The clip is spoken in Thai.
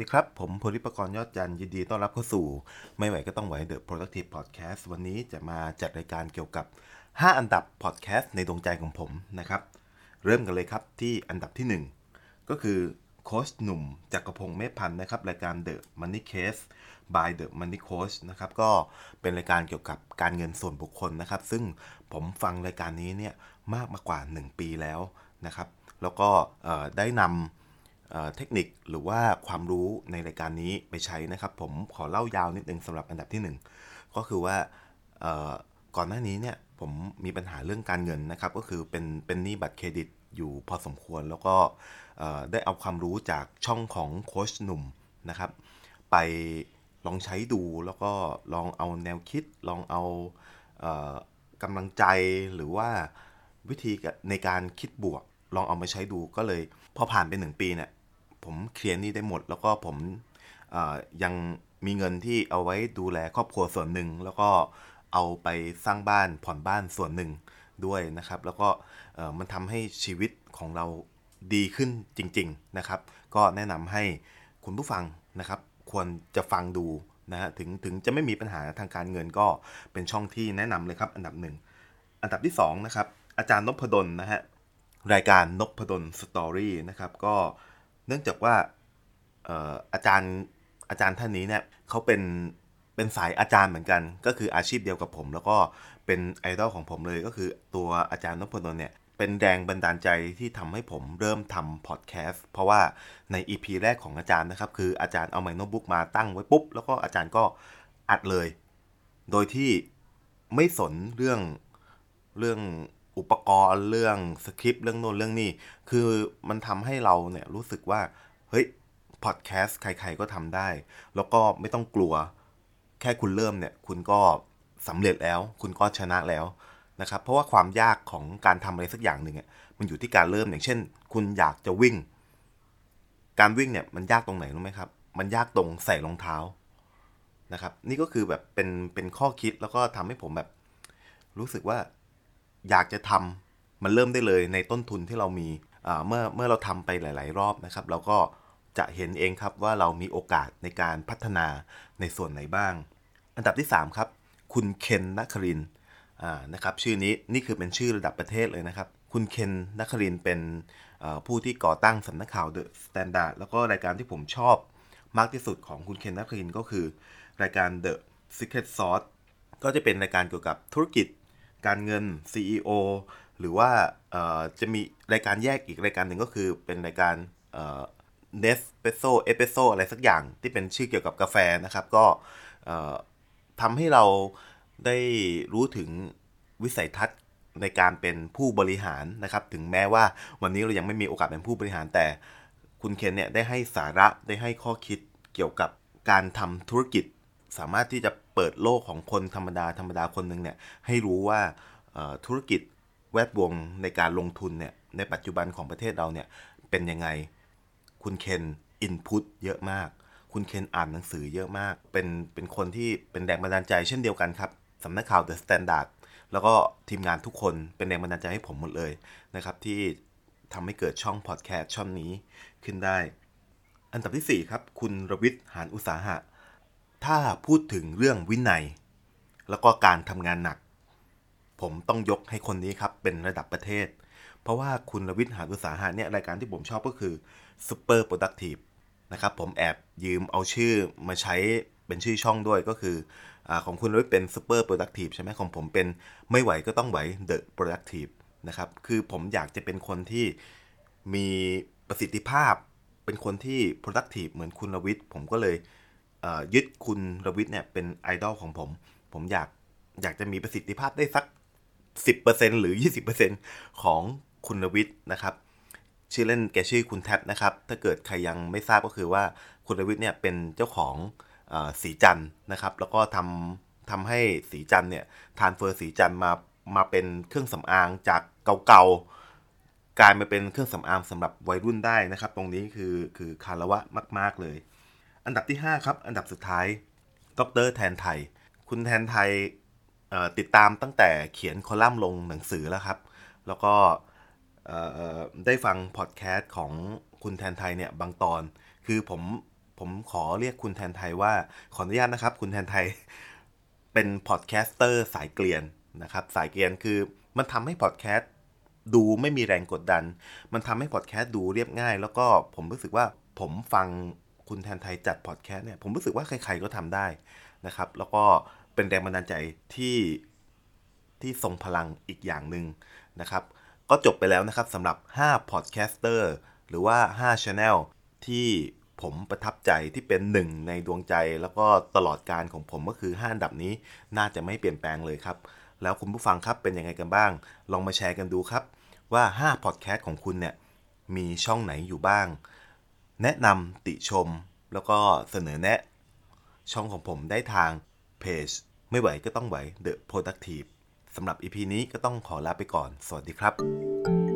ดีครับ ผมพลิปกรณ์ยอดจันยินดีต้อนรับเข้าสู่ ไม่ไหวก็ต้องไหว The Productive Podcast วันนี้จะมาจัดรายการเกี่ยวกับ 5 อันดับพอดแคสต์ในดวงใจของผมนะครับ เริ่มกันเลยครับที่อันดับที่ 1 ก็คือโค้ชหนุ่มจักรพงศ์เมฆพันธ์นะครับ รายการ The Money Case by The Money Coach นะครับก็เป็นรายการเกี่ยวกับการเงินส่วนบุคคลนะครับ ซึ่งผมฟังรายการนี้เนี่ยมากมากว่า 1 ปีแล้วนะครับ แล้วก็ได้นำ เทคนิคหรือว่าความรู้ในรายการนี้ไปใช้นะครับ ผมขอเล่ายาวนิดนึงสำหรับอันดับที่ 1 ก็คือว่าก่อนหน้านี้เนี่ยผมมีปัญหาเรื่องการเงินนะครับ ก็คือเป็นเป็นหนี้บัตรเครดิตอยู่พอสมควร แล้วก็ได้เอาความรู้จากช่องของโค้ชหนุ่มนะครับ ไปลองใช้ดูแล้วก็ลองเอาแนวคิด ลองเอาเออกำลังใจหรือว่าวิธีในการคิดบวก ลองเอามาใช้ดูก็เลย พอผ่านไปหนึ่งปีเนี่ย ผมเคลียร์นี้ได้หมด แล้วก็ผมยังมีเงินที่เอาไว้ดูแลครอบครัวส่วนหนึ่ง แล้วก็เอาไปสร้างบ้านผ่อนบ้านส่วนหนึ่งด้วยนะครับ แล้วก็มันทำให้ชีวิตของเราดีขึ้นจริง ๆนะครับ ก็แนะนำให้คุณผู้ฟังนะครับ ควรจะฟังดูนะฮะถึงถึงจะไม่มีปัญหาทางการเงินก็เป็นช่องที่แนะนำเลยครับ อันดับหนึ่งอันดับที่2นะครับอาจารย์นพดลนะฮะรายการนพดลสตอรี่นะครับก็ เนื่องจากว่าอาจารย์อาจารย์ท่านนี้เนี่ยเขาเป็นเป็นสายอาจารย์เหมือนกัน ก็คืออาชีพเดียวกับผม แล้วก็เป็นไอดอลของผมเลยก็คือตัวอาจารย์นพดลเนี่ยเป็นแรงบันดาลใจที่ทำให้ผมเริ่มทำพอดแคสต์เพราะว่าใน EP แรกของอาจารย์นะครับ คืออาจารย์เอาไมโนบุ๊กมาตั้งไว้ปุ๊บ แล้วก็อาจารย์ก็อัดเลย โดยที่ไม่สนเรื่องเรื่อง อุปกรณ์เรื่องสคริปต์เรื่องโน้นเรื่องนี้ คือมันทำให้เราเนี่ยรู้สึกว่า เฮ้ยพอดแคสต์ใคร ๆก็ทำได้ แล้วก็ไม่ต้องกลัว แค่คุณเริ่มเนี่ย คุณก็สำเร็จแล้ว คุณก็ชนะแล้วนะครับ เพราะว่าความยากของการทำอะไรสักอย่างหนึ่งมันอยู่ที่การเริ่มอย่างเช่น คุณอยากจะวิ่ง การวิ่งเนี่ยมันยากตรงไหนรู้ไหมครับ มันยากตรงใส่รองเท้านะครับ นี่ก็คือแบบเป็นเป็นข้อคิดแล้วก็ทำให้ผมแบบ รู้สึกว่า อยากจะทำมันเริ่มได้เลยในต้นทุนที่เรามีเมื่อเมื่อเราทำไปหลาย ๆ รอบนะครับ เราก็จะเห็นเองครับว่าเรามีโอกาสในการพัฒนาในส่วนไหนบ้าง อันดับที่ 3 ครับ คุณเคนนัครินนะครับชื่อนี้นี่คือเป็นชื่อระดับประเทศเลยนะครับ คุณเคนนัครินเป็นผู้ที่ก่อตั้งสำนักข่าว The Standard แล้วก็รายการที่ผมชอบมากที่สุดของคุณเคนนัครินก็คือ รายการ The Secret Sauce ก็จะเป็นรายการเกี่ยวกับธุรกิจ การเงิน CEO หรือว่าจะมีรายการแยกอีกรายการหนึ่งก็คือเป็นรายการเอ่อ Nespresso Espresso อะไรสักอย่างที่เป็นชื่อเกี่ยวกับกาแฟนะครับ ก็ทำให้เราได้รู้ถึงวิสัยทัศน์ในการเป็นผู้บริหารนะครับ ถึงแม้ว่าวันนี้เรายังไม่มีโอกาสเป็นผู้บริหารแต่คุณเคนเนี่ยได้ให้สาระได้ให้ข้อคิดเกี่ยวกับการทำธุรกิจ สามารถที่จะเปิดโลกของคนธรรมดาธรรมดาคนหนึ่งเนี่ยให้รู้ว่าธุรกิจแวดวงในการลงทุนเนี่ยในปัจจุบันของประเทศเราเนี่ยเป็นยังไง คุณเคนอินพุตเยอะมาก คุณเคนอ่านหนังสือเยอะมาก เป็นเป็นคนที่เป็นแรงบันดาลใจเช่นเดียวกันครับสำนักข่าว The Standard แล้วก็ทีมงานทุกคนเป็นแรงบันดาลใจให้ผมหมดเลยนะครับที่ทำให้เกิดช่องพอดแคสต์ช่องนี้ขึ้นได้ อันดับที่ 4 ครับ คุณรวิทย์หานอุตสาหะ ถ้าพูดถึงเรื่องวินัย แล้วก็การทำงานหนัก ผมต้องยกให้คนนี้ครับเป็นระดับประเทศ เพราะว่าคุณรวิทย์หานอุตสาหะเนี่ยรายการที่ผมชอบก็คือ Super Productive นะครับผมแอบยืมเอาชื่อมาใช้เป็นชื่อช่องด้วยก็คืออของคุณรวิทย์เป็น Super Productive ใช่ไหมของผมเป็นไม่ไหวก็ต้องไหว The Productive นะครับคือผมอยากจะเป็นคนที่มีประสิทธิภาพ เป็นคนที่ productive เหมือนคุณรวิทย์ผมก็เลย ยึดคุณรวิทย์เนี่ยเป็นไอดอลของผม ผมอยากอยากจะมีประสิทธิภาพได้สัก 10%หรือ 20%ของคุณรวิทย์นะครับ ชื่อเล่นแกชื่อคุณแท็บนะครับ ถ้าเกิดใครยังไม่ทราบก็คือว่าคุณรวิทย์เนี่ยเป็นเจ้าของออสีจันนะครับ แล้วก็ทำทำให้สีจันเนี่ยทานเฟอร์สีจันมามาเป็นเครื่องสำอางจากเก่าๆกลายมาเป็นเครื่องสำอางสำหรับวัยรุ่นได้นะครับ ตรงนี้คือคือคารวะมาก ๆเลย อันดับที่ 5 ครับ อันดับสุดท้าย ดรแทนไทย คุณแทนไทยติดตามตั้งแต่เขียนคอลัมน์ลงหนังสือแล้วครับ แล้วก็ได้ฟังพอดแคสต์ของคุณแทนไทยเนี่ยบางตอน คือผมผมขอเรียกคุณแทนไทยว่าขออนุญาตนะครับ คุณแทนไทยเป็น podcaster สายเกรียนนะครับ สายเกรียนคือมันทำให้พอดแคสต์ดูไม่มีแรงกดดัน มันทำให้พอดแคสต์ดูเรียบง่าย แล้วก็ผมรู้สึกว่าผมฟัง คุณแทนไทยจัดพอดแคสต์เนี่ยผมรู้สึกว่าใครๆก็ทำได้นะครับ แล้วก็เป็นแรงบันดาลใจที่ที่ทรงพลังอีกอย่างหนึ่งนะครับ ก็จบไปแล้วนะครับสำหรับ5 podcaster หรือว่า5 channel ที่ผมประทับใจที่เป็นหนึ่งในดวงใจ แล้วก็ตลอดการของผมก็คือ5อันดับนี้น่าจะไม่เปลี่ยนแปลงเลยครับ แล้วคุณผู้ฟังครับเป็นยังไงกันบ้าง ลองมาแชร์กันดูครับ ว่า5 podcast ของคุณเนี่ยมีช่องไหนอยู่บ้าง แนะนำติชม แล้วก็เสนอแนะ ช่องของผมได้ทางเพจไม่ไหวก็ต้องไหว The Productive สำหรับ EP นี้ก็ต้องขอลาไปก่อน สวัสดีครับ